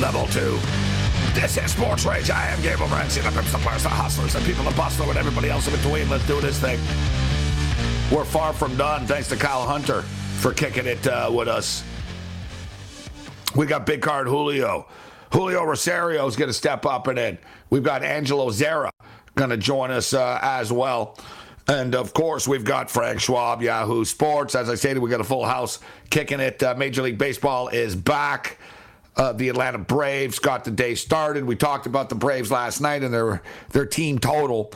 Level 2. This is Sports Rage. I am Gabe Morency. The pimps, the players, the hustlers, the people, the bustler, and everybody else in between. Let's do this thing. We're far from done. Thanks to Kyle Hunter for kicking it uh, with us. We got big card Julio. Julio Rosario is going to step up and in. We've got Angelo Zarra going to join us uh, as well. And of course, we've got Frank Schwab, Yahoo Sports. As I stated, we got a full house kicking it. Uh, Major League Baseball is back. Uh, the Atlanta Braves got the day started. We talked about the Braves last night and their their team total.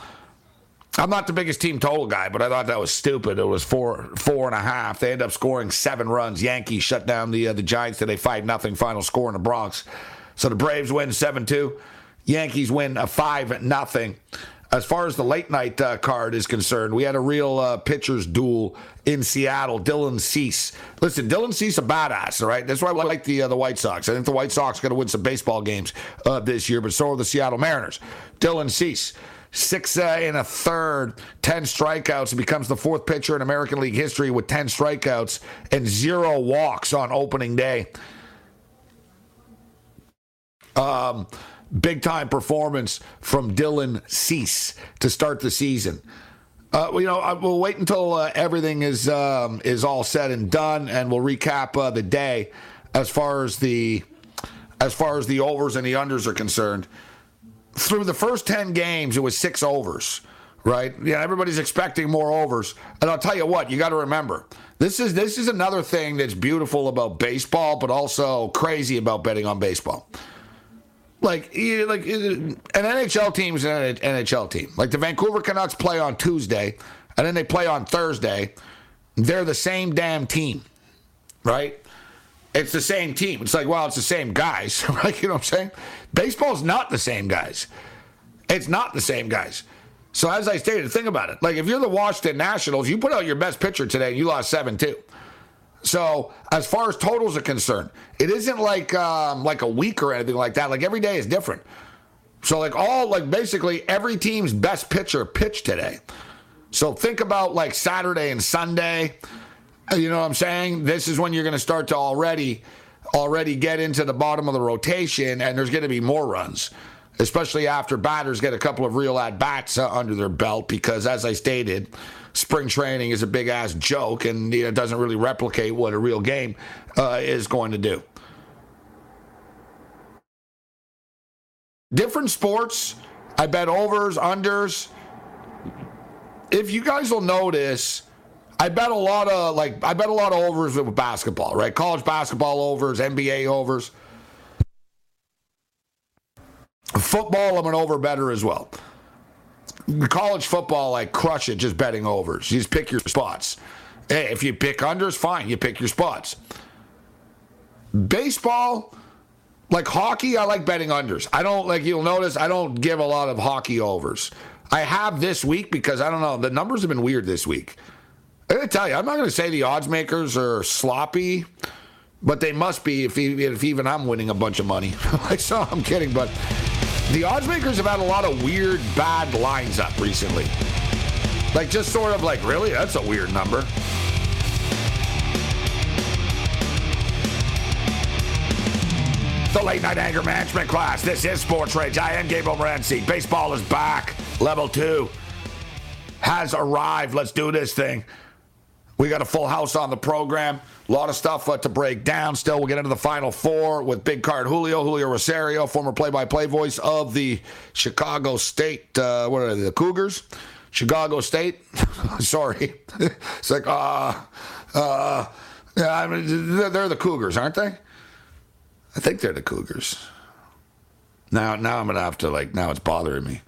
I'm not the biggest team total guy, but I thought that was stupid. It was four four and a half. They end up scoring seven runs. Yankees shut down the uh, the Giants today, five nothing final score in the Bronx. So the Braves win seven two. Yankees win a five nothing. As far as the late night uh, card is concerned, we had a real uh, pitchers duel in Seattle. Dylan Cease. Listen, Dylan Cease a badass, all right? That's why I like the uh, the White Sox. I think the White Sox are going to win some baseball games uh, this year, but so are the Seattle Mariners. Dylan Cease. Six uh, and a third, 10 strikeouts. He becomes the fourth pitcher in American League history with 10 strikeouts and zero walks on opening day. Um, big time performance from Dylan Cease to start the season. Uh, you know, we'll wait until uh, everything is um, is all said and done, and we'll recap uh, the day as far as the as far as the overs and the unders are concerned. Through the first ten games, it was six overs. Right? Yeah, everybody's expecting more overs, and I'll tell you what, you got to remember this is this is another thing that's beautiful about baseball, but also crazy about betting on baseball like like an NHL team is an NHL team. Like the Vancouver Canucks play on Tuesday, and then they play on Thursday. They're the same damn team, right? It's the same team. It's like, well, it's the same guys, right? You know what I'm saying? Baseball's not the same guys. It's not the same guys. So as I stated, think about it. Like if you're the Washington Nationals, you put out your best pitcher today, and you lost seven two. So as far as totals are concerned, it isn't like um, like a week or anything like that. Like every day is different. So like all like basically every team's best pitcher pitched today. So think about like Saturday and Sunday. You know what I'm saying? This is when you're going to start to already already get into the bottom of the rotation, and there's going to be more runs, especially after batters get a couple of real at bats uh, under their belt. Because as I stated spring training is a big ass joke and you know, doesn't really replicate what a real game uh, is going to do. Different sports, I bet overs, unders. If you guys will notice, I bet a lot of like I bet a lot of overs with basketball, right? College basketball overs, NBA overs. Football, I'm an over better as well college football, like crush it, just betting overs. You just pick your spots. Hey, if you pick unders, fine. You pick your spots. Baseball, like hockey, I like betting unders. I don't like you'll notice I don't give a lot of hockey overs. I have this week because I don't know the numbers have been weird this week. I gotta tell you, I'm not going to say the odds makers are sloppy, but they must be if, if even I'm winning a bunch of money. so I'm kidding, but the odds makers have had a lot of weird, bad lines up recently. Like, just sort of like, really? That's a weird number. The late night anger management class. This is Sports Rage. I am Gabriel Morency. Baseball is back. Level two has arrived. Let's do this thing. We got a full house on the program. A lot of stuff uh, to break down. Still, we'll get into the final four with big card Julio, Julio Rosario, former play by play voice of the Chicago State, uh, what are they, the Cougars? Chicago State. Sorry. it's like, uh, uh, yeah, I mean, they're, they're the Cougars, aren't they? I think they're the Cougars. Now, now I'm gonna have to like. Now it's bothering me.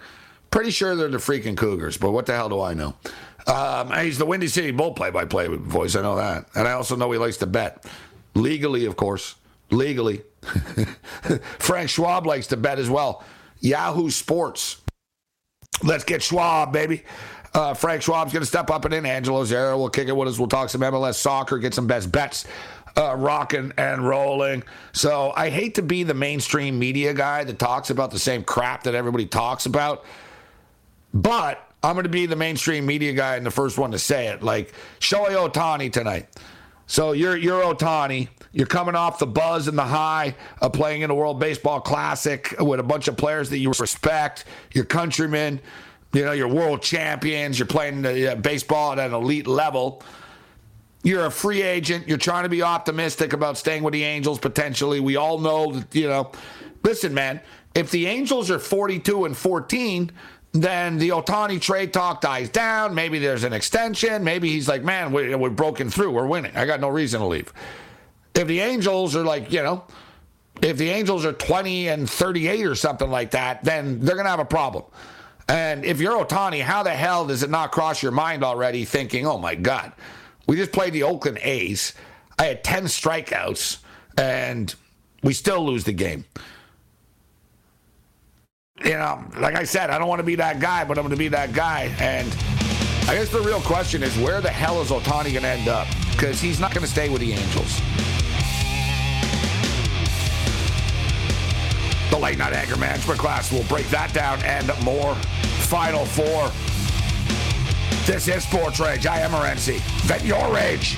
Pretty sure they're the freaking Cougars, but what the hell do I know? Um, he's the Windy City Bull play-by-play voice. I know that, and I also know he likes to bet legally, of course, legally. Frank Schwab likes to bet as well. Yahoo Sports. Let's get Schwab, baby. Uh, Frank Schwab's going to step up and in. Angelo's Angelo Zarra will kick it with us. We'll talk some MLS soccer, get some best bets uh, rocking and rolling. So I hate to be the mainstream media guy that talks about the same crap that everybody talks about, but I'm going to be the mainstream media guy and the first one to say it. Like Shohei Ohtani tonight. So you're you're Ohtani. You're coming off the buzz and the high of playing in the World Baseball Classic with a bunch of players that you respect, your countrymen, you know, your world champions. You're playing uh, baseball at an elite level. You're a free agent. You're trying to be optimistic about staying with the Angels potentially. We all know that, you know. Listen, man, if the Angels are 42 and 14, then the Ohtani trade talk dies down. Maybe there's an extension. Maybe he's like, man, we're, we're broken through. We're winning. I got no reason to leave. If the Angels are like, you know, if the Angels are 20 and 38 or something like that, then they're going to have a problem. And if you're Ohtani, how the hell does it not cross your mind already thinking, oh my God, we just played the Oakland A's. I had 10 strikeouts and we still lose the game. You know, like I said, I don't want to be that guy, but I'm going to be that guy. And I guess the real question is where the hell is Ohtani going to end up? Because he's not going to stay with the Angels. The late night anger management class will break that down and more. Final four. This is Sports Rage. I am Morency. Vent your rage.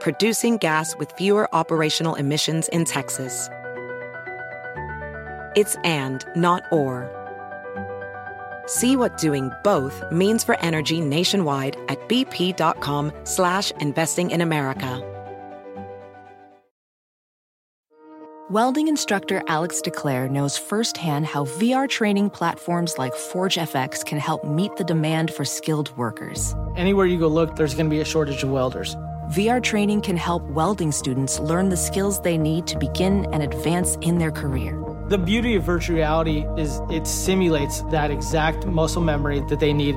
producing gas with fewer operational emissions in Texas. It's and, not or. See what doing both means for energy nationwide at bp.com slash investing in America. Welding instructor Alex DeClaire knows firsthand how VR training platforms like ForgeFX can help meet the demand for skilled workers. Anywhere you go look, there's going to be a shortage of welders. VR training can help welding students learn the skills they need to begin and advance in their career. The beauty of virtual reality is it simulates that exact muscle memory that they need.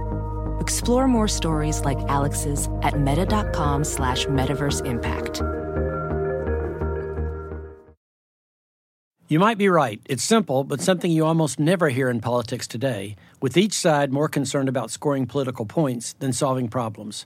Explore more stories like Alex's at meta.com slash metaverse impact. You might be right. It's simple, but something you almost never hear in politics today, with each side more concerned about scoring political points than solving problems.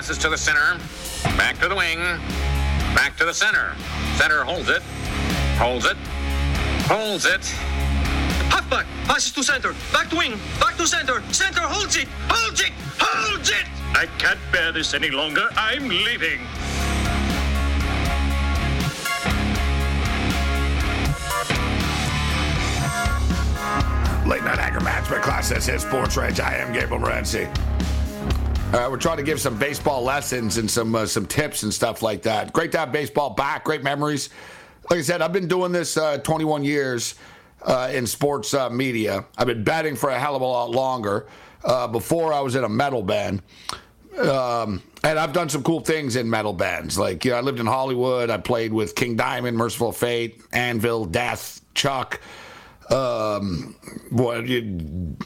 Passes to the center. Back to the wing. Back to the center. Center holds it. Holds it. Holds it. Huff! back. Passes to center. Back to wing. Back to center. Center holds it. Holds it. Holds it. I can't bear this any longer. I'm leaving. Late night anger management class. This is Sports Rage. I am Gabriel Morency. Uh, we're trying to give some baseball lessons and some uh, some tips and stuff like that. Great to have baseball back. Great memories. Like I said, I've been doing this uh, 21 years uh, in sports uh, media. I've been batting for a hell of a lot longer. Before I was in a metal band. Um, and I've done some cool things in metal bands. Like, you know, I lived in Hollywood. I played with King Diamond, Mercyful Fate, Anvil, Death, Chuck, um, what, you,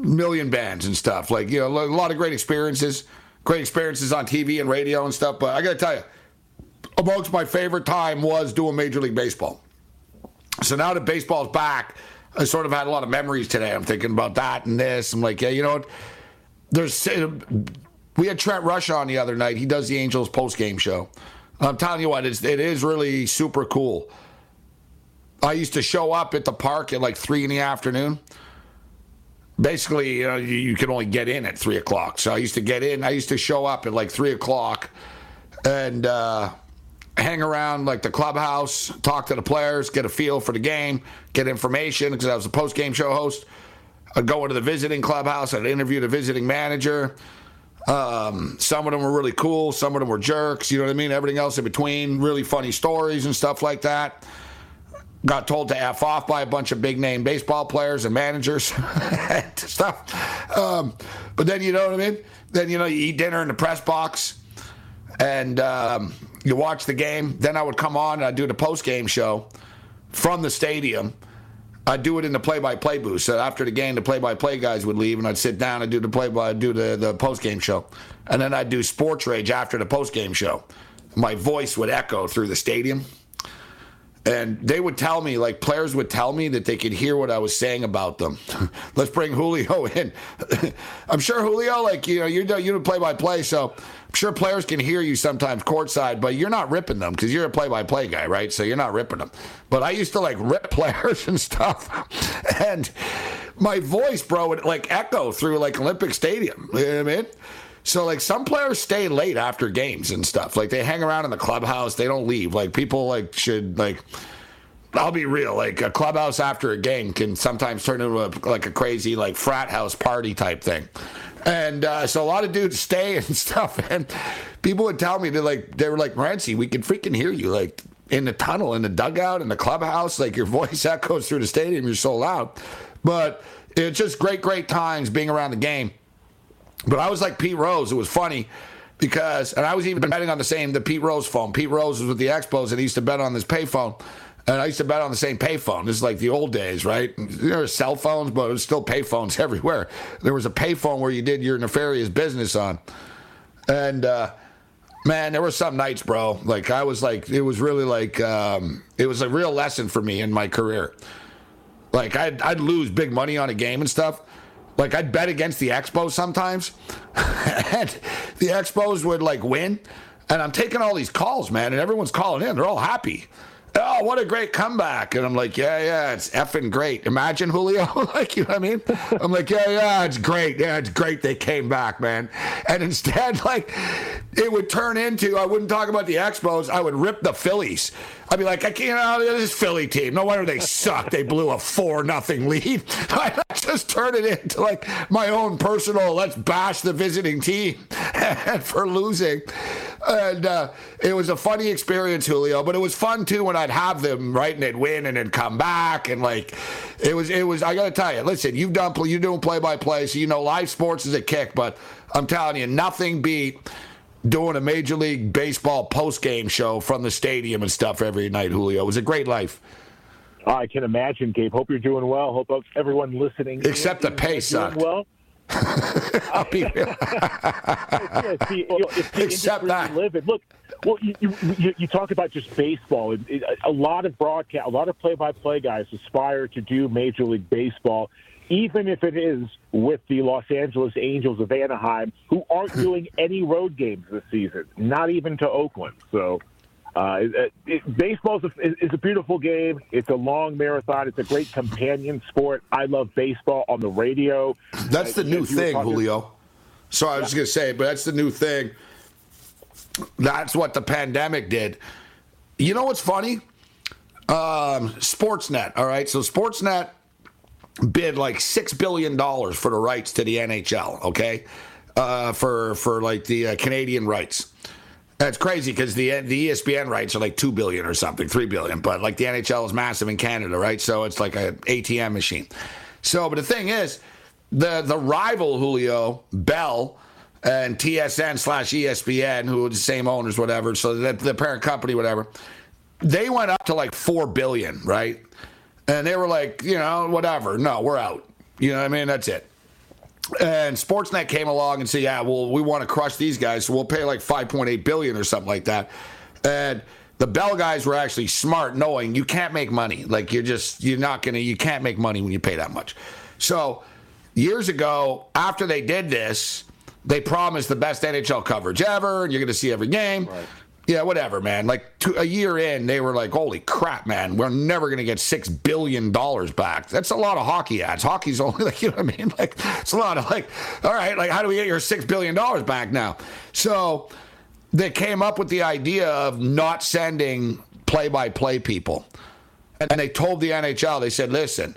million bands and stuff. Like, you know, a lot of great experiences, great experiences on TV and radio and stuff. But I got to tell you, amongst my favorite time was doing Major League Baseball. So now that baseball's back, I sort of had a lot of memories today. I'm thinking about that and this. I'm like, yeah, you know what? There's we had Trent Rush on the other night. He does the Angels post game show. I'm telling you what, it's, it is really super cool. I used to show up at the park at like three in the afternoon. Basically, you know, you, you could only get in at three o'clock. So I used to get in. I used to show up at like three o'clock, and uh, hang around like the clubhouse, talk to the players, get a feel for the game, get information because I was a post game show host. I'd go into the visiting clubhouse, I'd interview the visiting manager. Um, some of them were really cool, some of them were jerks, you know what I mean? Everything else in between, really funny stories and stuff like that. Got told to F off by a bunch of big name baseball players and managers and stuff. Um, but then, you know what I mean? Then, you know, you eat dinner in the press box and um, you watch the game. Then I would come on and I'd do the post game show from the stadium. I'd do it in the play-by-play booth. So after the game, the play-by-play guys would leave, and I'd sit down and do the play-by, do the, the post-game show, and then I'd do sports rage after the post-game show. My voice would echo through the stadium, and they would tell me, like players would tell me that they could hear what I was saying about them. Let's bring Julio in. I'm sure Julio, like you know, you do you do play-by-play, so I'm sure players can hear you sometimes courtside, but you're not ripping them because you're a play-by-play guy, right? So you're not ripping them. But I used to like rip players and stuff, and my voice, bro, would like echo through like Olympic Stadium. You know what I mean? So like some players stay late after games and stuff. Like they hang around in the clubhouse, they don't leave. Like people like should like. I'll be real. Like a clubhouse after a game can sometimes turn into a, like a crazy like frat house party type thing. And uh, so a lot of dudes stay and stuff. And people would tell me, they like, they were like, Rancy, we can freaking hear you. Like in the tunnel, in the dugout, in the clubhouse. Like your voice echoes through the stadium. You're so loud. But it's just great, great times being around the game. But I was like Pete Rose. It was funny because, and I was even betting on the same, the Pete Rose phone. Pete Rose was with the Expos and he used to bet on this payphone. And I used to bet on the same payphone. This is like the old days, right? There were cell phones, but it was still payphones everywhere. There was a payphone where you did your nefarious business on. And, uh, man, there were some nights, bro. Like, I was like, it was really like, um, it was a real lesson for me in my career. Like, I'd, I'd lose big money on a game and stuff. Like, I'd bet against the Expos sometimes. and the Expos would, like, win. And I'm taking all these calls, man, and everyone's calling in. They're all happy oh, what a great comeback. And I'm like, yeah, yeah, it's effing great. Imagine Julio. like, you know what I mean? I'm like, yeah, yeah, it's great. Yeah, it's great they came back, man. And instead, like, it would turn into, I wouldn't talk about the Expos. I would rip the Phillies. I'd be like, I can't, know, this Philly team. No wonder they suck. They blew a four nothing lead. I just turn it into like my own personal. Let's bash the visiting team for losing. And uh, it was a funny experience, Julio. But it was fun too when I'd have them right and they'd win and then come back and like it was. It was. I got to tell you, listen, you've done you're doing play by play, so you know live sports is a kick. But I'm telling you, nothing beat doing a Major League Baseball post game show from the stadium and stuff every night, Julio. It was a great life. I can imagine, Gabe. Hope you're doing well. Hope everyone listening. Except the pay sucked. Well. I'll be yeah, see, you know, Except that. Live in. Look, well, you, you, you talk about just baseball. It, it, a lot of broadcast, a lot of play-by-play guys aspire to do Major League Baseball even if it is with the Los Angeles Angels of Anaheim, who aren't doing any road games this season, not even to Oakland. So Uh, it, baseball is a, is a beautiful game. It's a long marathon. It's a great companion sport. I love baseball on the radio. That's the new thing, Julio. So I was yeah. going to say, but that's the new thing. That's what the pandemic did. You know what's funny? Um, Sportsnet. All right, so Sportsnet bid like six billion dollars for the rights to the NHL. Okay, uh, for for like the uh, Canadian rights. That's crazy because the the ESPN rights are like two billion or something, three billion. But like the NHL is massive in Canada, right? So it's like an ATM machine. So, but the thing is, the the rival Julio Bell and TSN slash ESPN, who are the same owners, whatever. So the, parent company, whatever, they went up to like four billion, right? And they were like, you know, whatever. No, we're out. You know what I mean? That's it. And Sportsnet came along and said, "Yeah, well, we want to crush these guys, so we'll pay like 5.8 billion or something like that." And the Bell guys were actually smart, knowing you can't make money. Like you're just you're not gonna you can't make money when you pay that much. So years ago, after they did this, they promised the best NHL coverage ever, and you're gonna see every game. Right. Yeah, whatever, man. Like two, a year in, they were like, "Holy crap, man! We're never going to get six billion dollars back." That's a lot of hockey ads. Hockey's only like, you know what I mean? Like, it's a lot of like, all right, like, how do we get your six billion dollars back now? So they came up with the idea of not sending play-by-play people, and they told the NHL, they said, "Listen,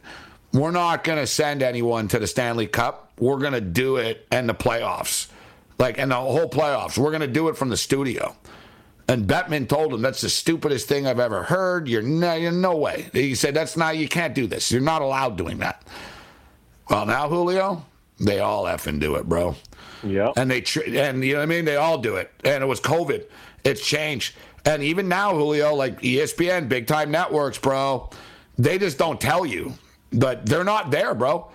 we're not going to send anyone to the Stanley Cup. We're going to do it in the playoffs, like and the whole playoffs. We're going to do it from the studio." And Bettman told him that's the stupidest thing I've ever heard. You're no, you're no way. He said that's not. You can't do this. You're not allowed doing that. Well, now Julio, they all effing do it, bro. Yeah. And they tr- and you know what I mean. They all do it. And it was COVID. It's changed. And even now, Julio, like ESPN, big time networks, bro, they just don't tell you. But they're not there, bro.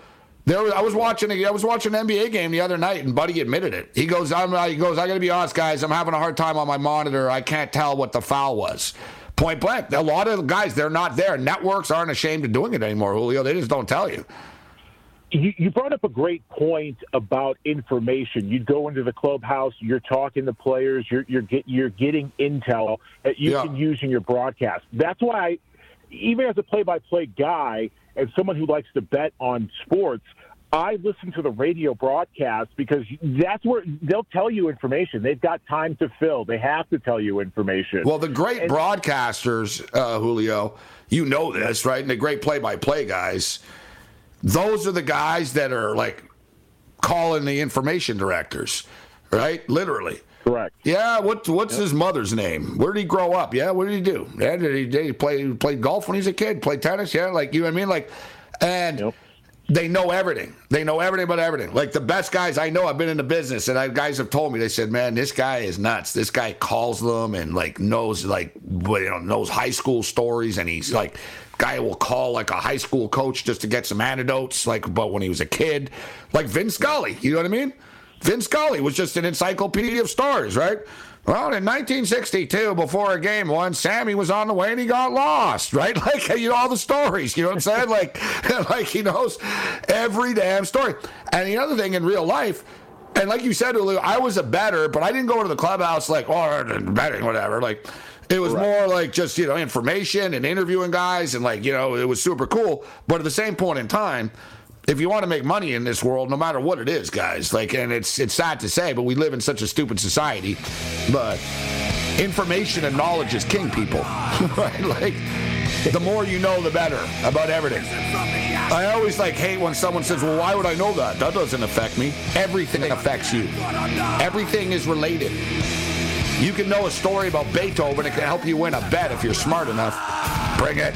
There, was, I was watching. A, I was watching an NBA game the other night, and Buddy admitted it. He goes, "I'm." He goes, "I got to be honest, guys. I'm having a hard time on my monitor. I can't tell what the foul was." Point blank. A lot of guys, they're not there. Networks aren't ashamed of doing it anymore, Julio. They just don't tell you. You, you brought up a great point about information. You go into the clubhouse, you're talking to players, you're you're, get, you're getting intel that you yeah. can use in your broadcast. That's why, I, even as a play-by-play guy and someone who likes to bet on sports, I listen to the radio broadcast because that's where they'll tell you information. They've got time to fill. They have to tell you information. Well, the great and, broadcasters, uh, Julio, you know this, right? And the great play-by-play guys, those are the guys that are like calling the information directors, right? Literally. Correct. Yeah. What, what's yep. his mother's name? Where did he grow up? Yeah. What did he do? Yeah. Did he, did he play play golf when he was a kid? Play tennis? Yeah. Like you know what I mean? Like, and. Yep they know everything. They know everything about everything. Like the best guys I know, I've been in the business, and I, guys have told me. They said, "Man, this guy is nuts. This guy calls them and like knows like you know knows high school stories, and he's like." Guy will call like a high school coach just to get some anecdotes, like about when he was a kid, like Vince Scully. You know what I mean? Vince Scully was just an encyclopedia of stars, right? Well, in 1962, before a game once, Sammy was on the way and he got lost, right? Like, you know, all the stories, you know what I'm saying? like, like he knows every damn story. And the other thing in real life, and like you said, Ulu, I was a better, but I didn't go to the clubhouse like, oh, betting, whatever. Like, it was right. more like just, you know, information and interviewing guys, and like, you know, it was super cool. But at the same point in time, if you want to make money in this world, no matter what it is, guys, like, and it's it's sad to say, but we live in such a stupid society. But information and knowledge is king, people. right? Like, the more you know, the better about everything. I always like hate when someone says, "Well, why would I know that? That doesn't affect me." Everything affects you. Everything is related. You can know a story about Beethoven. It can help you win a bet if you're smart enough. Bring it.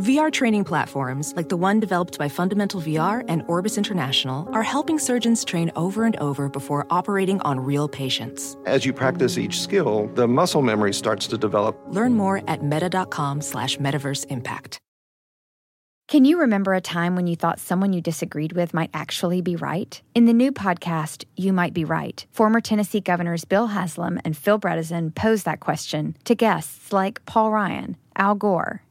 VR training platforms, like the one developed by Fundamental VR and Orbis International, are helping surgeons train over and over before operating on real patients. As you practice each skill, the muscle memory starts to develop. Learn more at meta.com slash metaverse impact. Can you remember a time when you thought someone you disagreed with might actually be right? In the new podcast, You Might Be Right, former Tennessee governors Bill Haslam and Phil Bredesen pose that question to guests like Paul Ryan, Al Gore,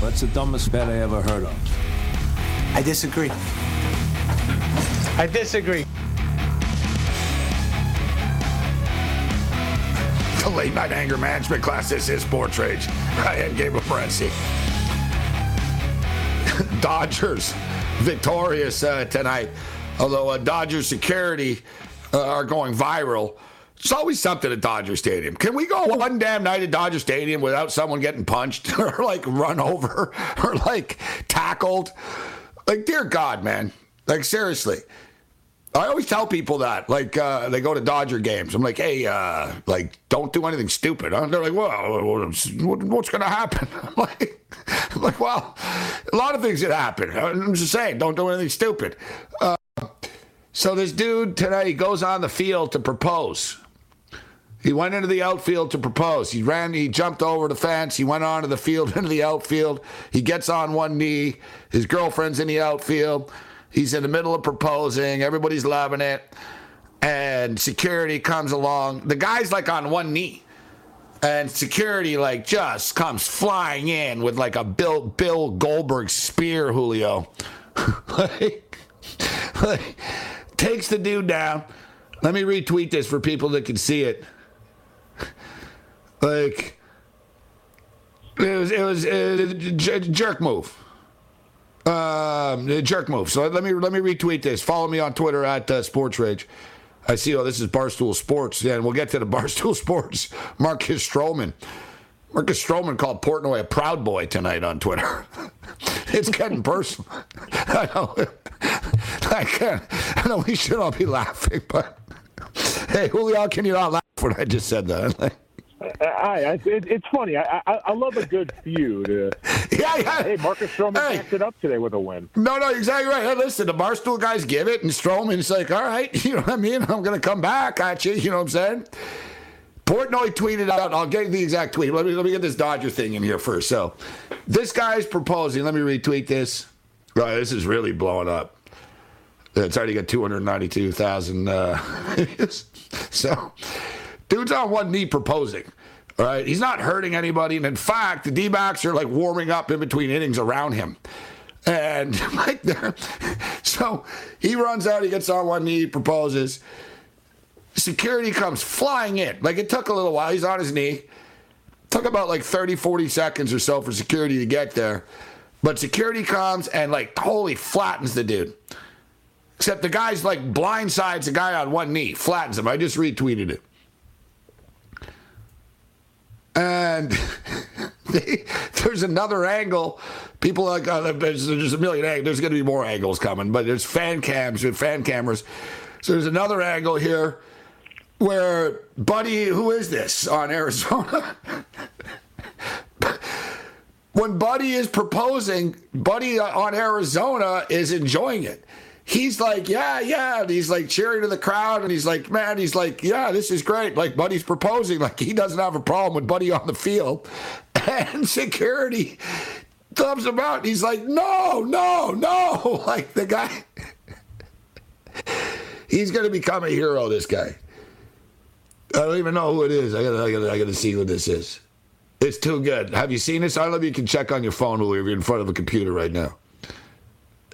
What's the dumbest bet I ever heard of? I disagree. I disagree. The late night anger management class. This is Sports Rage. I am Gabriel Morency. Dodgers victorious uh, tonight. Although uh, Dodger security uh, are going viral. It's always something at Dodger Stadium. Can we go one damn night at Dodger Stadium without someone getting punched or like run over or like tackled? Like, dear God, man. Like, seriously. I always tell people that, like, uh, they go to Dodger games. I'm like, hey, uh, like, don't do anything stupid. Huh? They're like, well, what's going to happen? I'm like, I'm like, well, a lot of things that happen. I'm just saying, don't do anything stupid. Uh, so this dude today he goes on the field to propose. He went into the outfield to propose. He ran, he jumped over the fence. He went onto the field, into the outfield. He gets on one knee. His girlfriend's in the outfield. He's in the middle of proposing. Everybody's loving it. And security comes along. The guy's like on one knee. And security like just comes flying in with like a Bill Bill Goldberg spear, Julio. like, like, takes the dude down. Let me retweet this for people that can see it. Like it was it was, a jerk move. Um, a jerk move. So let me let me retweet this. Follow me on Twitter at uh, Sports Rage. I see. Oh, this is Barstool Sports. Yeah, and we'll get to the Barstool Sports. Marcus Stroman. Marcus Stroman called Portnoy a proud boy tonight on Twitter. it's getting personal. I know. I. I know we should all be laughing, but hey, Julio, can you not laugh when I just said that? I, I it, it's funny. I, I I love a good feud. Uh, yeah, yeah. Hey, Marcus Stroman Hey. backed it up today with a win. No, no, exactly right. Hey, listen, the Barstool guys give it, and Stroman's like, all right, you know what I mean? I'm going to come back at you, you know what I'm saying? Portnoy tweeted out, I'll get the exact tweet. Let me, let me get this Dodger thing in here first. So, this guy's proposing, let me retweet this. Right, this is really blowing up. It's already got 292,000 uh, so, dude's on one knee proposing. All right, he's not hurting anybody, and in fact, the D-backs are like warming up in between innings around him, and like there. So he runs out, he gets on one knee, proposes. Security comes flying in. Like it took a little while. He's on his knee. Took about like 30, 40 seconds or so for security to get there. But security comes and like totally flattens the dude. Except the guy's like blindsides the guy on one knee, flattens him. I just retweeted it. And there's another angle. People are like uh, there's, there's a million angles. There's going to be more angles coming, but there's fan cams and fan cameras. So there's another angle here where Buddy, who is this on Arizona? when Buddy is proposing, Buddy on Arizona is enjoying it. He's like, yeah, yeah. And he's like cheering to the crowd. And he's like, man, he's like, yeah, this is great. Like, Buddy's proposing. Like, he doesn't have a problem with Buddy on the field. And security thumbs him out. He's like, no, no, no. Like, the guy, he's going to become a hero, this guy. I don't even know who it is. I gotta, I gotta, I gotta see who this is. It's too good. Have you seen this? I don't know if you can check on your phone if you're in front of a computer right now.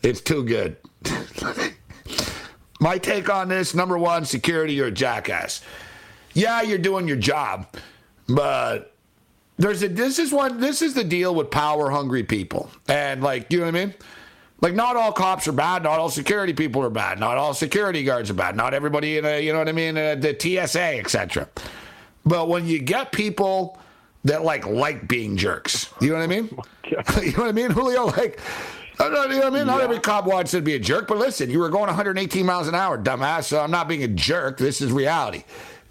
It's too good. My take on this number one, security, you're a jackass. Yeah, you're doing your job, but there's a this is one this is the deal with power hungry people. And like, you know what I mean? Like not all cops are bad, not all security people are bad, not all security guards are bad, not everybody in a, you know what I mean, uh, the TSA, etc. But when you get people that like like being jerks, you know what I mean? you know what I mean, Julio? Like, you know I mean? Not every cop wants to be a jerk, but listen, you were going 118 miles an hour, dumbass. So I'm not being a jerk. This is reality.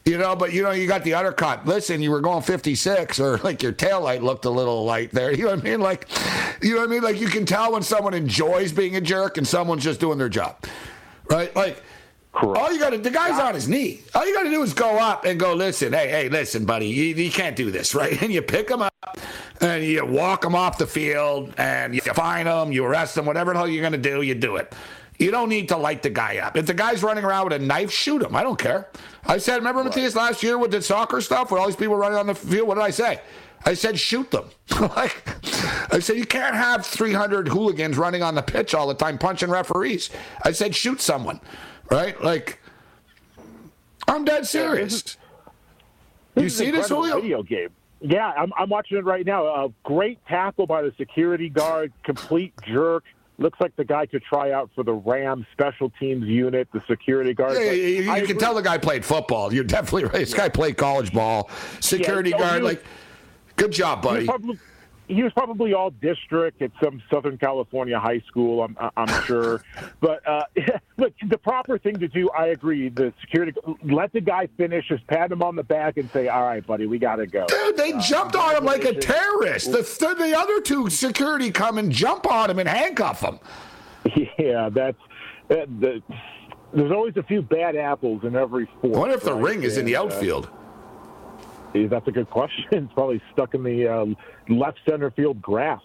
You know, but you know, you got the other cop. Listen, you were going 56, or like your tail light looked a little light there. You know what I mean? Like, you know what I mean? Like you can tell when someone enjoys being a jerk and someone's just doing their job, right? Like, all you got to the guy's on his knee. All you got to do is go up and go, listen, hey, hey, listen, buddy, you, you can't do this, right? And you pick him up and you walk him off the field and you fine him, you arrest him, whatever the hell you're going to do, you do it. You don't need to light the guy up. If the guy's running around with a knife, shoot him. I don't care. I said, remember Matthias last year with the soccer stuff, with all these people running on the field? What did I say? I said, shoot them. like, I said, you can't have 300 hooligans running on the pitch all the time punching referees. I said, shoot someone, right? Like, I'm dead serious. This you is see this, Julio? Video game. Yeah, I'm, I'm watching it right now. A great tackle by the security guard, complete jerk. Looks like the guy to try out for the Rams special teams unit, the security guard. Yeah, you, you can agree. tell the guy played football. You're definitely right. This guy played college ball, security Yeah, guard. like, good job, buddy. He was probably all district at some Southern California high school, I'm, I'm sure. But uh, look, the proper thing to do, I agree. The security, let the guy finish, just pat him on the back and say, "All right, buddy, we got to go." Dude, they jumped on him like a terrorist. The, the, the other two security come and jump on him and handcuff him. Yeah, that's that, the, there's always a few bad apples in every sport. I wonder if the right? ring is in the uh, outfield. yeah, that's a good question. It's probably stuck in the uh, left center field grass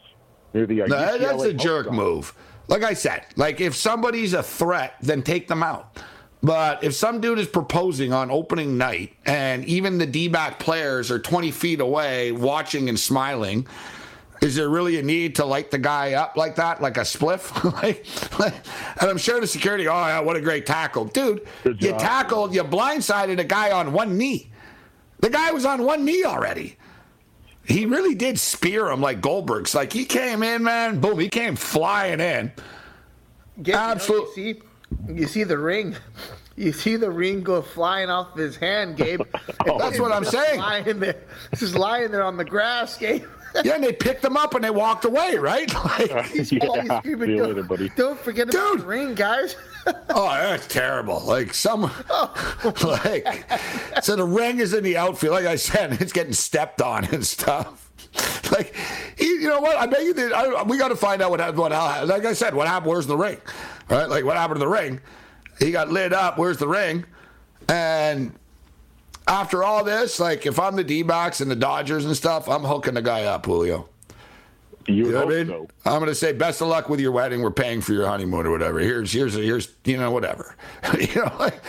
near the. Uh, No, that's a jerk move. Like I said, like if somebody's a threat, then take them out. But if some dude is proposing on opening night and even the D back players are 20 feet away watching and smiling, is there really a need to light the guy up like that, like a spliff? like, like- and I'm sure the security, oh, yeah, what a great tackle. Dude, you tackled, you blindsided a guy on one knee. The guy was on one knee already. He really did spear him like Goldberg's. Like he came in, man, boom, he came flying in. Absolutely. You, know, you see, you see the ring. You see the ring go flying off his hand, Gabe. That's what I'm saying. Lying there, just lying there on the grass, Gabe. yeah, and they picked him up and they walked away, right? Like, He's probably screaming, don't, don't forget about the ring, guys. oh, that's terrible. Like some, oh. like, so the ring is in the outfield. Like I said, it's getting stepped on and stuff. Like, he, you know what? I bet you did. I, we got to find out what happened. What, happened. like I said, what happened? Where's the ring? Right? Like, what happened to the ring? He got lit up. Where's the ring? And after all this, like, if I'm the D-backs and the Dodgers and stuff, I'm hooking the guy up, Julio. You, know what I mean? I'm going to say, best of luck with your wedding. We're paying for your honeymoon or whatever. Here's, here's, here's, you know, whatever. you know, like,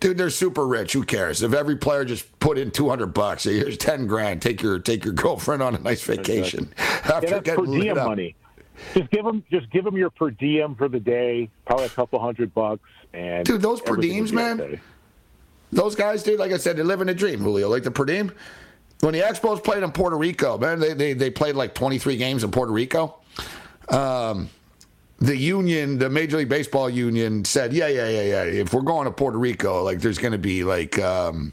dude, they're super rich. Who cares? If every player just put in 200 bucks, here's 10 grand. Take your, take your girlfriend on a nice vacation. Yeah, After that's per getting lit diem up. money. Just give them, just give them your per diem for the day, probably a couple hundred bucks, and Dude, those per diems, will be man. Those guys, dude, like I said, they're living a dream, Julio. Like the per diem. When the Expos played in Puerto Rico, man, they, they, they played like 23 games in Puerto Rico. Um, the union, the Major League Baseball union said, yeah, yeah, yeah, yeah. If we're going to Puerto Rico, like there's going to be like, um,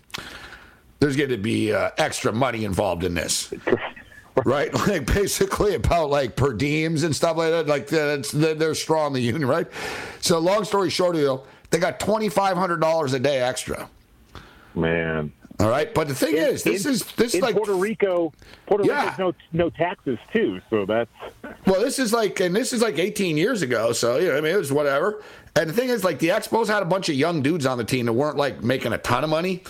there's going to be uh, extra money involved in this. Right, like basically about like per diems and stuff like that. Like that's they're, they're strong the union, right? So long story short, they got twenty five hundred dollars a day extra. Man. All right, but the thing In- is, this in- is this is like Puerto Rico. Puerto Yeah. Rico's no no taxes too, so that's Well, this is like, and this is like 18 years ago, so you know, I mean, it was whatever. And the thing is, like, the Expos had a bunch of young dudes on the team that weren't like making a ton of money.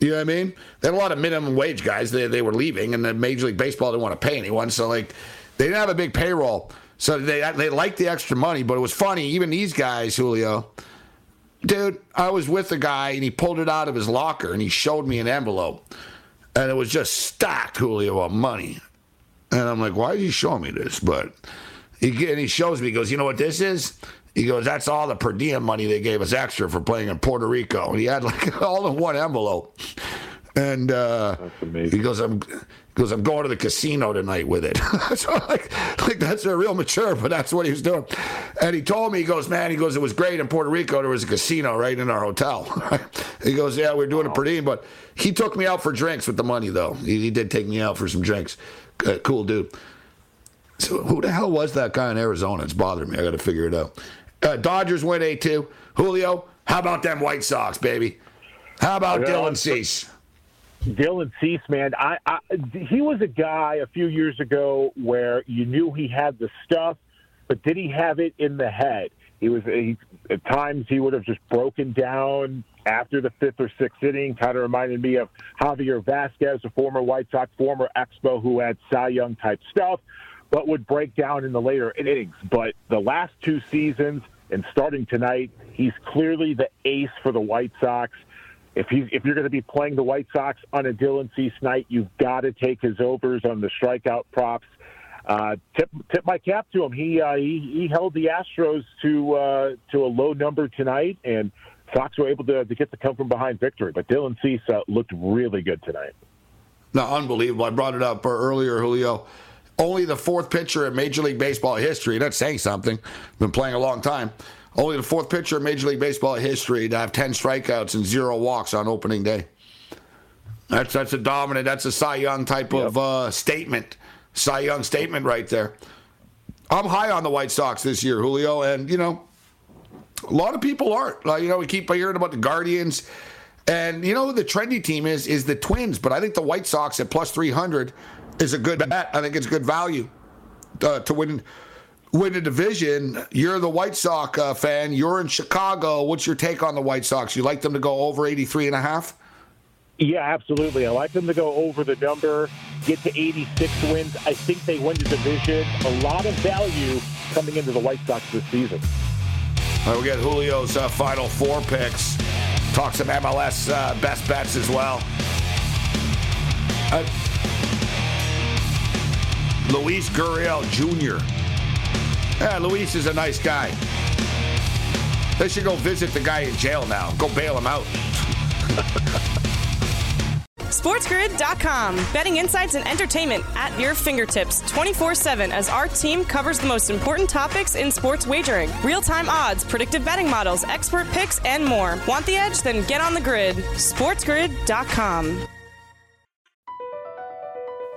You know what I mean? They had a lot of minimum wage guys. They they were leaving, and the Major League Baseball didn't want to pay anyone, so like, they didn't have a big payroll. So they they liked the extra money, but it was funny. Even these guys, Julio, dude, I was with a guy, and he pulled it out of his locker, and he showed me an envelope, and it was just stacked, Julio, of money. And I'm like, why is he showing me this? But he and he shows me, he goes, you know what this is? He goes, that's all the per diem money they gave us extra for playing in Puerto Rico. And he had like all in one envelope. And uh, he goes, I'm goes, I'm going to the casino tonight with it. so like, like that's a real mature, but that's what he was doing. And he told me, he goes, man, he goes, it was great in Puerto Rico. There was a casino right in our hotel. he goes, yeah, we are doing a per diem, but he took me out for drinks with the money though. He, he did take me out for some drinks. Uh, cool dude. So who the hell was that guy in Arizona? It's bothering me. I got to figure it out. Uh, Dodgers win 8 2. Julio, how about them White Sox, baby? How about Dylan Cease? Dylan Cease, man, I, I he was a guy a few years ago where you knew he had the stuff, but did he have it in the head? He was he, at times he would have just broken down after the fifth or sixth inning. Kind of reminded me of Javier Vazquez, a former White Sox, former Expo, who had Cy Young type stuff but would break down in the later innings. But the last two seasons and starting tonight, he's clearly the ace for the White Sox. If he's if you're going to be playing the White Sox on a Dylan Cease night, you've got to take his overs on the strikeout props. Uh, tip tip my cap to him. He uh, he, he held the Astros to uh, to a low number tonight, and Sox were able to, to get the come from behind victory. But Dylan Cease uh, looked really good tonight. No, unbelievable. I brought it up earlier, Julio only the fourth pitcher in Major League Baseball history. That's saying something. Been playing a long time. Only the fourth pitcher in Major League Baseball history to have 10 strikeouts and zero walks on opening day. That's that's a dominant. That's a Cy Young type yep. of uh, statement. Cy Young statement right there. I'm high on the White Sox this year, Julio, and you know, a lot of people aren't. Like, you know, we keep hearing about the Guardians, and you know, the trendy team is is the Twins, but I think the White Sox at plus 300 is a good bet. I think it's good value uh, to win win a division. You're the White Sox uh, fan. You're in Chicago. What's your take on the White Sox? You like them to go over 83 and a half? Yeah, absolutely. I like them to go over the number, get to 86 wins. I think they win the division. A lot of value coming into the White Sox this season. All right, we get Julio's uh, final four picks. Talk some MLS uh, best bets as well. Uh, Luis Gurriel Jr. Yeah, Luis is a nice guy. They should go visit the guy in jail now. Go bail him out. SportsGrid.com. Betting insights and entertainment at your fingertips 24 7 as our team covers the most important topics in sports wagering real time odds, predictive betting models, expert picks, and more. Want the edge? Then get on the grid. SportsGrid.com.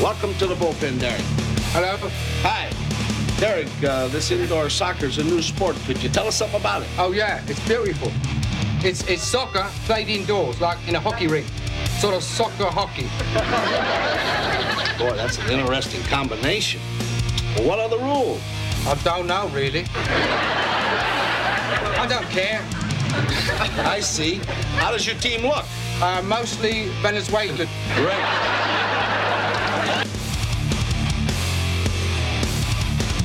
Welcome to the bullpen, Derek. Hello. Hi. Derek, uh, this indoor soccer is a new sport. Could you tell us something about it? Oh, yeah. It's beautiful. It's, it's soccer played indoors, like in a hockey rink. Sort of soccer hockey. Boy, that's an interesting combination. Well, what are the rules? I don't know, really. I don't care. I see. How does your team look? Uh, mostly Venezuelan.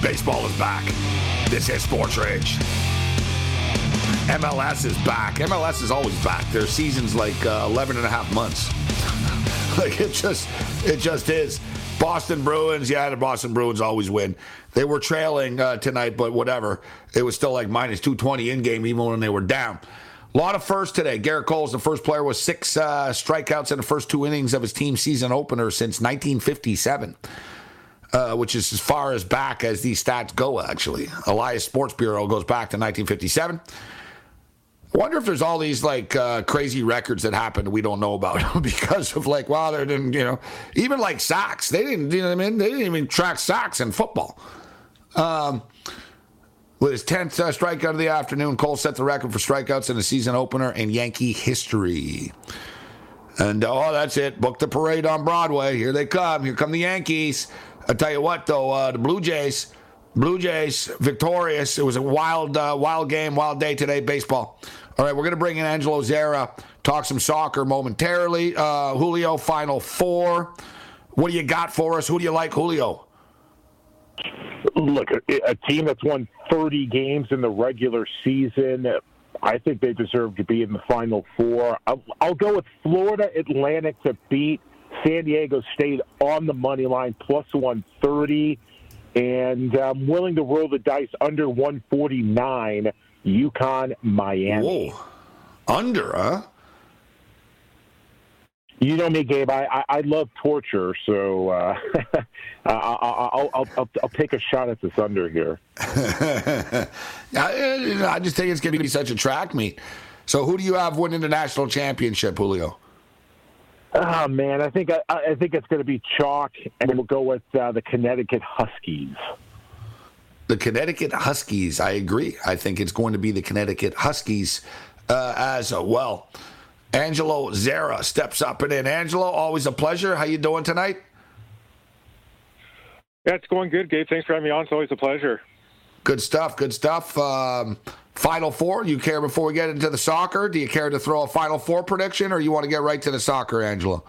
Baseball is back. This is Sports Rage. MLS is back. MLS is always back. Their season's like uh, 11 and a half months. like it just, it just is. Boston Bruins, yeah, the Boston Bruins always win. They were trailing uh, tonight, but whatever. It was still like minus 220 in game, even when they were down. A lot of firsts today. Gerrit Cole's the first player with six uh, strikeouts in the first two innings of his team season opener since 1957 uh, which is as far as back as these stats go, actually. Elias Sports Bureau goes back to 1957. I wonder if there's all these like uh, crazy records that happened we don't know about because of like, well, they didn't, you know, even like sacks. They didn't, you know what I mean? They didn't even track sacks in football. Um, with his 10th uh, strikeout of the afternoon, Cole set the record for strikeouts in a season opener in Yankee history. And oh, that's it. Book the parade on Broadway. Here they come. Here come the Yankees. I tell you what, though, uh, the Blue Jays, Blue Jays victorious. It was a wild, uh, wild game, wild day today, baseball. All right, we're going to bring in Angelo Zarra, talk some soccer momentarily. Uh, Julio, Final Four. What do you got for us? Who do you like, Julio? Look, a, team that's won 30 games in the regular season. I think they deserve to be in the Final Four. I'll go with Florida Atlantic to beat San Diego State on the money line, plus 130. And I'm willing to roll the dice under 149, UConn, Miami. Whoa. Under, huh? You know me, Gabe. I, I, I love torture, so uh, I'll, I'll, I'll, I'll, take a shot at this under here. I, I just think it's going to be such a track meet. So, who do you have winning the national championship, Julio? Oh man, I think I, I think it's going to be chalk, and we'll go with uh, the Connecticut Huskies. The Connecticut Huskies. I agree. I think it's going to be the Connecticut Huskies uh, as well. Angelo Zarra steps up and in. Angelo, always a pleasure. How you doing tonight? Yeah, it's going good, Gabe. Thanks for having me on. It's always a pleasure. Good stuff. Good stuff. Um, Final four. You care before we get into the soccer? Do you care to throw a Final Four prediction, or you want to get right to the soccer, Angelo?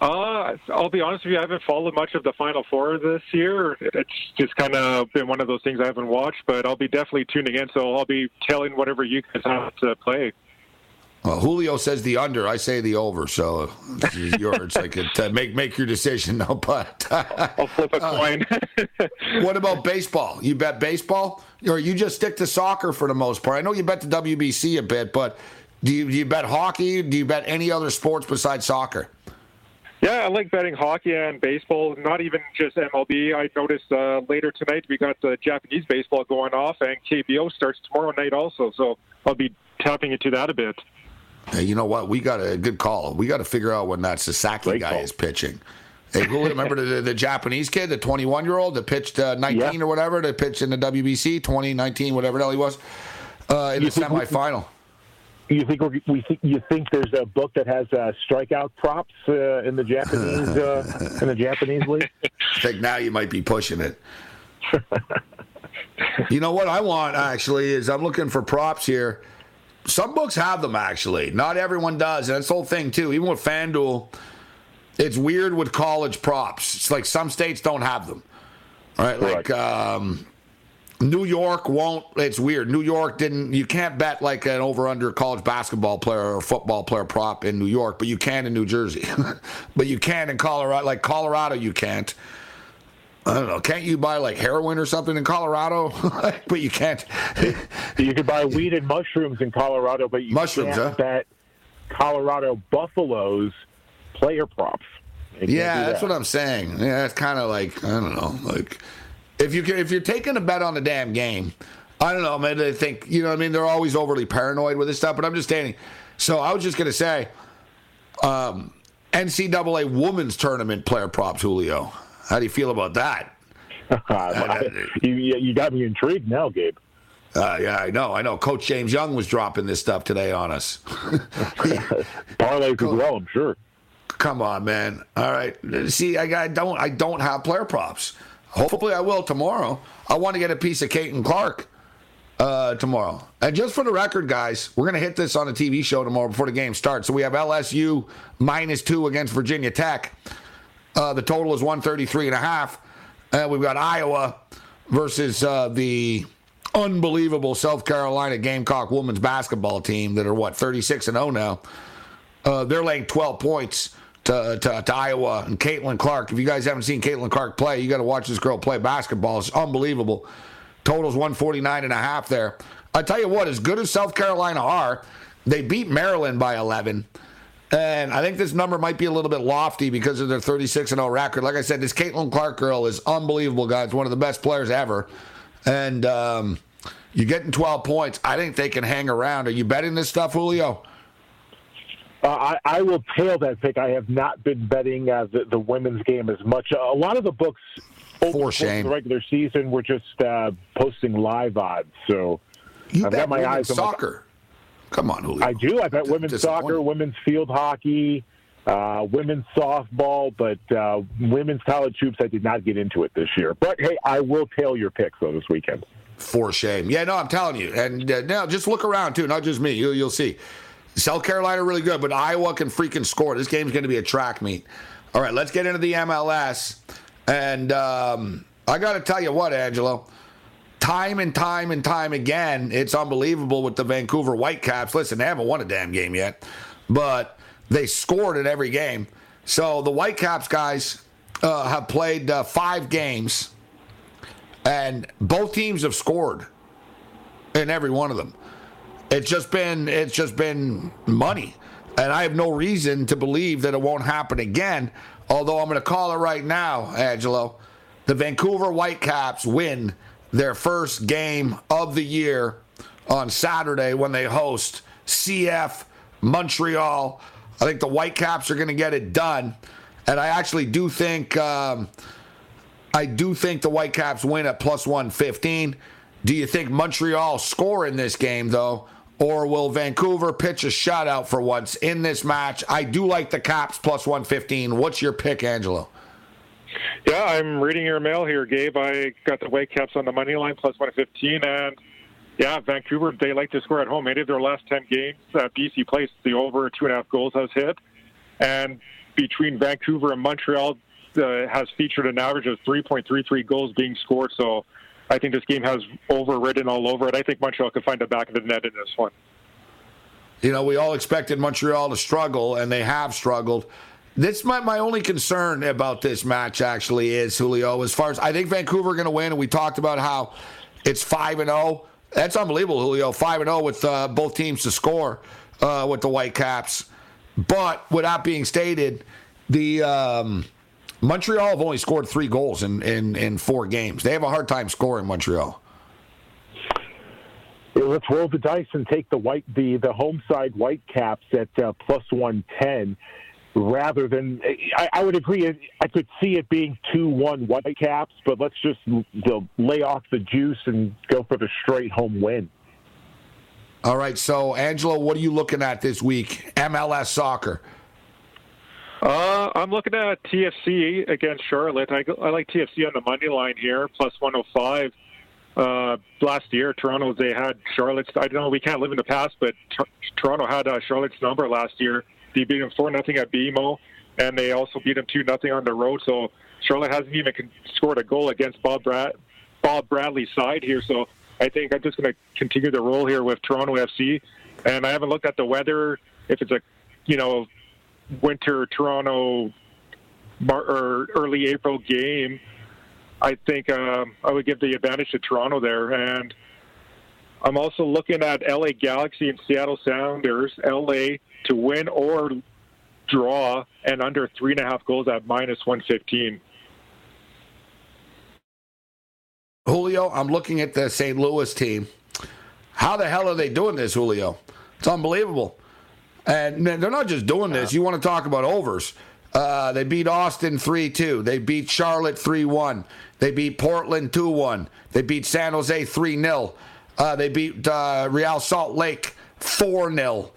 Uh, I'll be honest with you. I haven't followed much of the Final Four this year. It's just kind of been one of those things I haven't watched, but I'll be definitely tuning in. So I'll be telling whatever you guys have to play. Well, Julio says the under. I say the over. So it's yours. like it, make make your decision. No, but I'll flip a coin. what about baseball? You bet baseball, or you just stick to soccer for the most part? I know you bet the WBC a bit, but do you, do you bet hockey? Do you bet any other sports besides soccer? Yeah, I like betting hockey and baseball. Not even just MLB. I noticed uh, later tonight we got the Japanese baseball going off, and KBO starts tomorrow night also. So I'll be tapping into that a bit. Hey, you know what? We got a good call. We got to figure out when that Sasaki Great guy call. is pitching. Hey, who remember the, the Japanese kid, the 21 year old that pitched uh, 19 yeah. or whatever, that pitched in the WBC 2019, whatever the hell he was, uh, in you the semifinal. You think we think you think there's a book that has uh, strikeout props uh, in the Japanese uh, in the Japanese league? I think now you might be pushing it. you know what I want actually is I'm looking for props here some books have them actually. Not everyone does, and that's the whole thing too. Even with FanDuel, it's weird with college props. It's like some states don't have them. Right? Like um, New York won't. It's weird. New York didn't. You can't bet like an over under college basketball player or football player prop in New York, but you can in New Jersey. but you can in Colorado. Like Colorado, you can't. I don't know. Can't you buy like heroin or something in Colorado? but you can't. you could buy weed and mushrooms in Colorado, but you mushrooms, can't huh? bet Colorado Buffaloes player props. Yeah, that's what I'm saying. Yeah, it's kind of like I don't know, like if you can, if you're taking a bet on the damn game, I don't know. Maybe they think you know. what I mean, they're always overly paranoid with this stuff. But I'm just saying. So I was just gonna say, um, NCAA women's tournament player props, Julio. How do you feel about that? you, you got me intrigued now, Gabe. Uh, yeah, I know. I know. Coach James Young was dropping this stuff today on us. Parlays as well, I'm sure. Come on, man. All right. See, I, I don't. I don't have player props. Hopefully, I will tomorrow. I want to get a piece of Caitlin Clark. Uh, uh, tomorrow. And just for the record, guys, we're going to hit this on a TV show tomorrow before the game starts. So we have LSU minus two against Virginia Tech. Uh, the total is 133 and a half. And we've got Iowa versus uh, the unbelievable South Carolina Gamecock women's basketball team that are what 36 and 0 now. Uh, they're laying 12 points to, to, to, Iowa and Caitlin Clark. If you guys haven't seen Caitlin Clark play, you got to watch this girl play basketball. It's unbelievable. Totals 149 and a half there. I tell you what, as good as South Carolina are, they beat Maryland by 11. And I think this number might be a little bit lofty because of their 36 0 record. Like I said, this Caitlin Clark girl is unbelievable, guys. One of the best players ever. And um, you're getting 12 points. I think they can hang around. Are you betting this stuff, Julio? Uh, I, I, will tail that pick. I have not been betting uh, the, the, women's game as much. A lot of the books shame. the regular season were just uh, posting live odds. So you I've bet got my eyes on soccer. Come on, Julio. I do. I bet women's soccer, women's field hockey, uh, women's softball, but uh, women's college hoops. I did not get into it this year. But hey, I will tail your picks though this weekend. For shame. Yeah, no, I'm telling you. And uh, now just look around too, not just me. You, you'll see. South Carolina really good, but Iowa can freaking score. This game's going to be a track meet. All right, let's get into the MLS. And um, I got to tell you what, Angelo, time and time and time again, it's unbelievable with the Vancouver Whitecaps. Listen, they haven't won a damn game yet, but they scored in every game. So the Whitecaps guys uh, have played uh, five games, and both teams have scored in every one of them. It's just been it's just been money. And I have no reason to believe that it won't happen again. Although I'm going to call it right now, Angelo. The Vancouver Whitecaps win their first game of the year on Saturday when they host CF Montreal. I think the Whitecaps are going to get it done. And I actually do think um, I do think the Whitecaps win at plus 115. Do you think Montreal score in this game though? Or will Vancouver pitch a shutout for once in this match? I do like the Caps plus 115. What's your pick, Angelo? Yeah, I'm reading your mail here, Gabe. I got the Whitecaps on the money line plus 115, and yeah, Vancouver they like to score at home. Eight of their last 10 games, BC Place the over two and a half goals has hit, and between Vancouver and Montreal uh, has featured an average of 3.33 goals being scored. So I think this game has overridden all over it. I think Montreal could find the back of the net in this one. You know, we all expected Montreal to struggle, and they have struggled. This my my only concern about this match actually is Julio. As far as I think Vancouver are going to win, and we talked about how it's five and zero. Oh. That's unbelievable, Julio. Five and zero oh with uh, both teams to score uh, with the Whitecaps. But with that being stated, the um, Montreal have only scored three goals in, in, in four games. They have a hard time scoring Montreal. Yeah, let's roll the dice and take the white the the home side Whitecaps at uh, plus one ten, rather than I, I, would agree. I could see it being two one Whitecaps, but let's just lay off the juice and go for the straight home win. All right, so Angelo, what are you looking at this week? MLS soccer. Uh, I'm looking at TFC against Charlotte. I, I like TFC on the money line here, plus 105. Uh, last year, Toronto they had Charlotte's. I don't know. We can't live in the past, but t- Toronto had uh, Charlotte's number last year. They beat them four nothing at BMO, and they also beat them two nothing on the road. So Charlotte hasn't even scored a goal against Bob Brad- Bob Bradley's side here. So I think I'm just going to continue the roll here with Toronto FC. And I haven't looked at the weather. If it's a you know winter Toronto or early April game, I think um, I would give the advantage to Toronto there. And I'm also looking at LA Galaxy and Seattle Sounders, LA to win or draw and under three and a half goals at minus 115. Julio, I'm looking at the St. Louis team. How the hell are they doing this, Julio? It's unbelievable. And they're not just doing this. You want to talk about overs. Uh, they beat Austin 3 2. They beat Charlotte 3 1. They beat Portland 2 1. They beat San Jose 3 0. Uh, they beat uh, Real Salt Lake 4 0.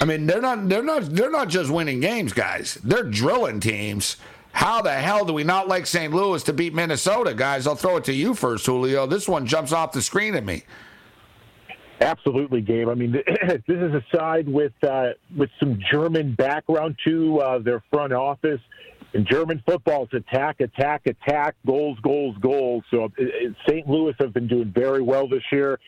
I mean, they're not they're not they're not just winning games, guys. They're drilling teams. How the hell do we not like St. Louis to beat Minnesota, guys? I'll throw it to you first, Julio. This one jumps off the screen at me. Absolutely, Gabe. I mean, this is a side with uh, with some German background to uh, their front office. In German football, it's attack, attack, attack, goals, goals, goals. So uh, St. Louis have been doing very well this year.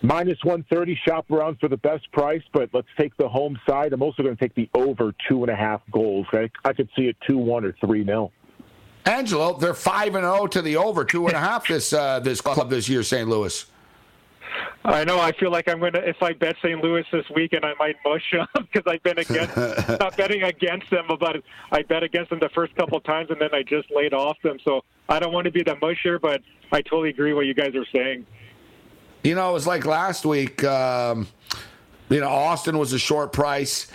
Minus 130, shop around for the best price, but let's take the home side. I'm also going to take the over two and a half goals. I, I could see it 2 1 or 3 0. Angelo, they're 5 and 0 to the over, two and a half this, uh, this club this year, St. Louis. I know. I feel like I'm gonna. If I bet St. Louis this weekend, I might mush them because I've been against, not betting against them, but I bet against them the first couple of times, and then I just laid off them. So I don't want to be the musher, but I totally agree what you guys are saying. You know, it was like last week. Um, you know, Austin was a short price,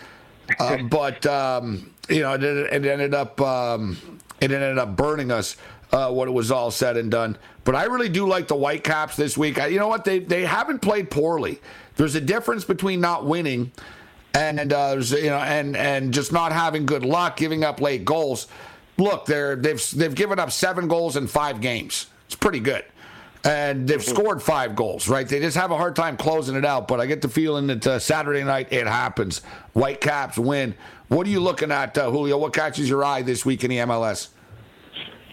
uh, but um, you know, it, it ended up um, it ended up burning us uh, when it was all said and done. But I really do like the Whitecaps this week. I, you know what? They they haven't played poorly. There's a difference between not winning and uh, you know and and just not having good luck, giving up late goals. Look, they're they've they've given up seven goals in five games. It's pretty good. And they've scored five goals, right? They just have a hard time closing it out. But I get the feeling that uh, Saturday night it happens. Whitecaps win. What are you looking at, uh, Julio? What catches your eye this week in the MLS?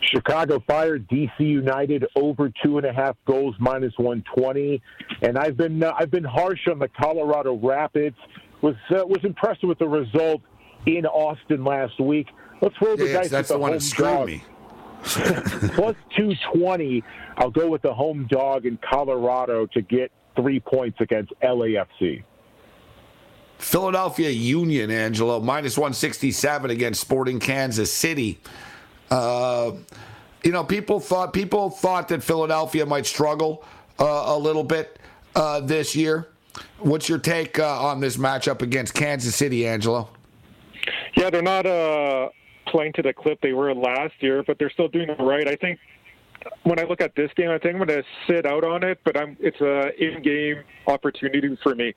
Chicago Fire, DC United over two and a half goals, minus one twenty. And I've been uh, I've been harsh on the Colorado Rapids. Was uh, was impressed with the result in Austin last week. Let's roll the yeah, dice that's the, the one that screwed dog. me. Plus two twenty. I'll go with the home dog in Colorado to get three points against LAFC. Philadelphia Union, Angelo, minus 167 against Sporting Kansas City. Uh, you know, people thought people thought that Philadelphia might struggle uh, a little bit uh, this year. What's your take uh, on this matchup against Kansas City, Angelo? Yeah, they're not uh, playing to the clip they were last year, but they're still doing it right. I think when I look at this game, I think I'm going to sit out on it, but I'm, it's a in-game opportunity for me.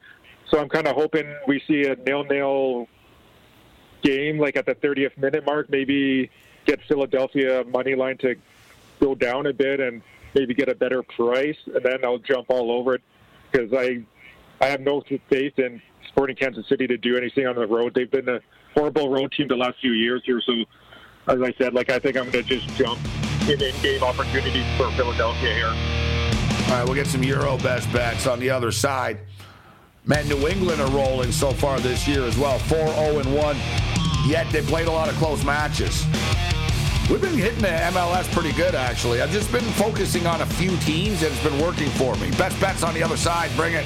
So I'm kind of hoping we see a nil-nil game, like at the 30th minute mark, maybe get Philadelphia money line to go down a bit and maybe get a better price, and then I'll jump all over it because I I have no faith in Sporting Kansas City to do anything on the road. They've been a horrible road team the last few years here, so as I said, like I think I'm going to just jump in in-game opportunities for Philadelphia here. All right, we'll get some Euro best bets on the other side. Man, New England are rolling so far this year as well, 4-0 and 1. Yet they played a lot of close matches. We've been hitting the MLS pretty good, actually. I've just been focusing on a few teams, and it's been working for me. Best bets on the other side. Bring it.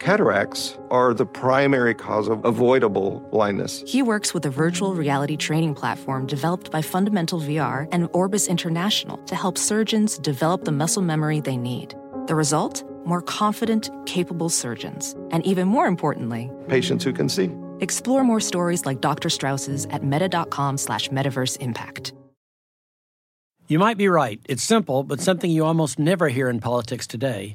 Cataracts are the primary cause of avoidable blindness. He works with a virtual reality training platform developed by Fundamental VR and Orbis International to help surgeons develop the muscle memory they need. The result? More confident, capable surgeons. And even more importantly, patients who can see. Explore more stories like Dr. Strauss's at meta.com slash metaverse impact. You might be right. It's simple, but something you almost never hear in politics today,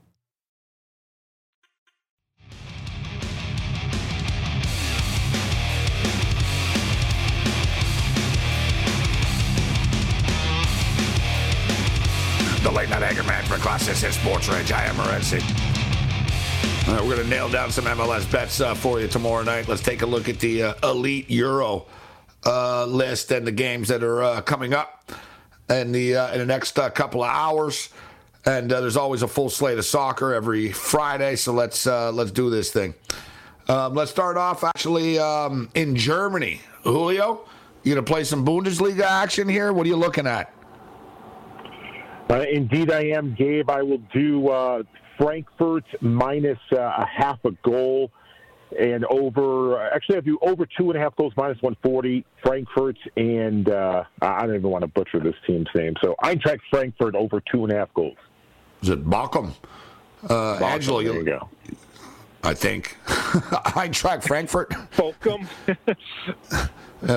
Got anger management class. This is Sports Rage. I am Morency. All right, we're going to nail down some MLS bets uh, for you tomorrow night. Let's take a look at the uh, Elite Euro uh, list and the games that are uh, coming up in the uh, in the next uh, couple of hours. And there's always a full slate of soccer every Friday, so let's let's do this thing. Um, let's start off actually um, in Germany. Julio, you gonna play some Bundesliga action here? What are you looking at? Uh, indeed, I am, Gabe. I will do uh, Frankfurt minus uh, a half a goal and over. Actually, I do over two and a half goals minus 140. Frankfurt and uh, I don't even want to butcher this team's name. So Eintracht Frankfurt over two and a half goals. Is it Bochum? Uh, Bochum, Angelo, there you go. I think. Eintracht Frankfurt. Bochum. uh,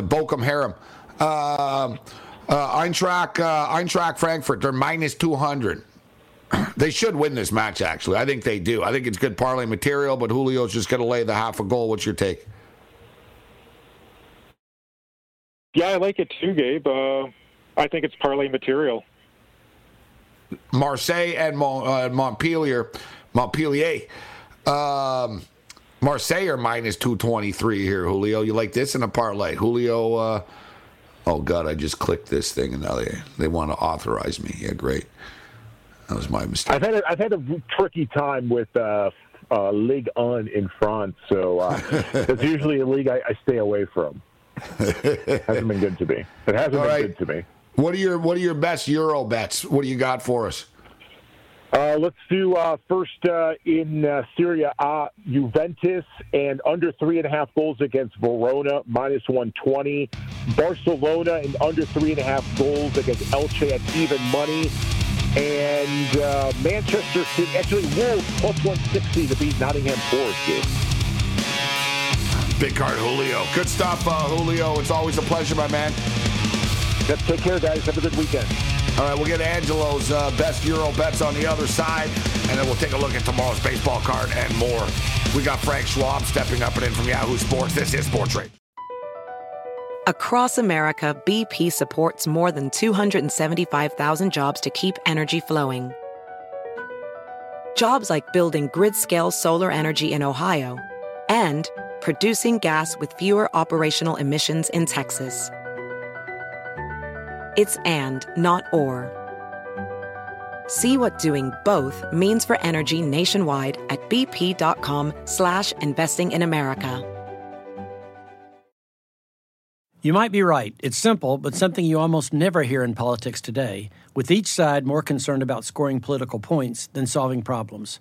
Bochum Harem. Uh, uh, Eintracht, uh, Eintracht Frankfurt, they're minus 200. they should win this match, actually. I think they do. I think it's good parlay material, but Julio's just going to lay the half a goal. What's your take? Yeah, I like it too, Gabe. Uh, I think it's parlay material. Marseille and uh, Montpellier, Montpellier um, Marseille are minus 223 here, Julio. You like this in a parlay? Julio, uh, oh, God, I just clicked this thing and now they, they want to authorize me. Yeah, great. That was my mistake. I've had a, I've had a tricky time with uh, uh, Ligue 1 in France, so uh, it's usually a league I, I stay away from. it hasn't been good to me. It hasn't All been right. good to me. What are your What are your best Euro bets? What do you got for us? Uh, let's do uh, first uh, in uh, Serie A, uh, Juventus and under three and a half goals against Verona, minus 120. Barcelona and under three and a half goals against Elche at even money. And uh, Manchester City, actually Wolves plus 160 to beat Nottingham Forest. Big card, Julio. Good stuff, uh, Julio. It's always a pleasure, my man. Yep, take care, guys. Have a good weekend. All right, we'll get Angelo's uh, best Euro bets on the other side, and then we'll take a look at tomorrow's baseball card and more. We got Frank Schwab stepping up and in from Yahoo Sports. This is Sports Rage. Across America, BP supports more than 275,000 jobs to keep energy flowing. Jobs like building grid scale solar energy in Ohio and producing gas with fewer operational emissions in Texas. It's and, not or. See what doing both means for energy nationwide at bp.com slash investing in America. You might be right. It's simple, but something you almost never hear in politics today, with each side more concerned about scoring political points than solving problems.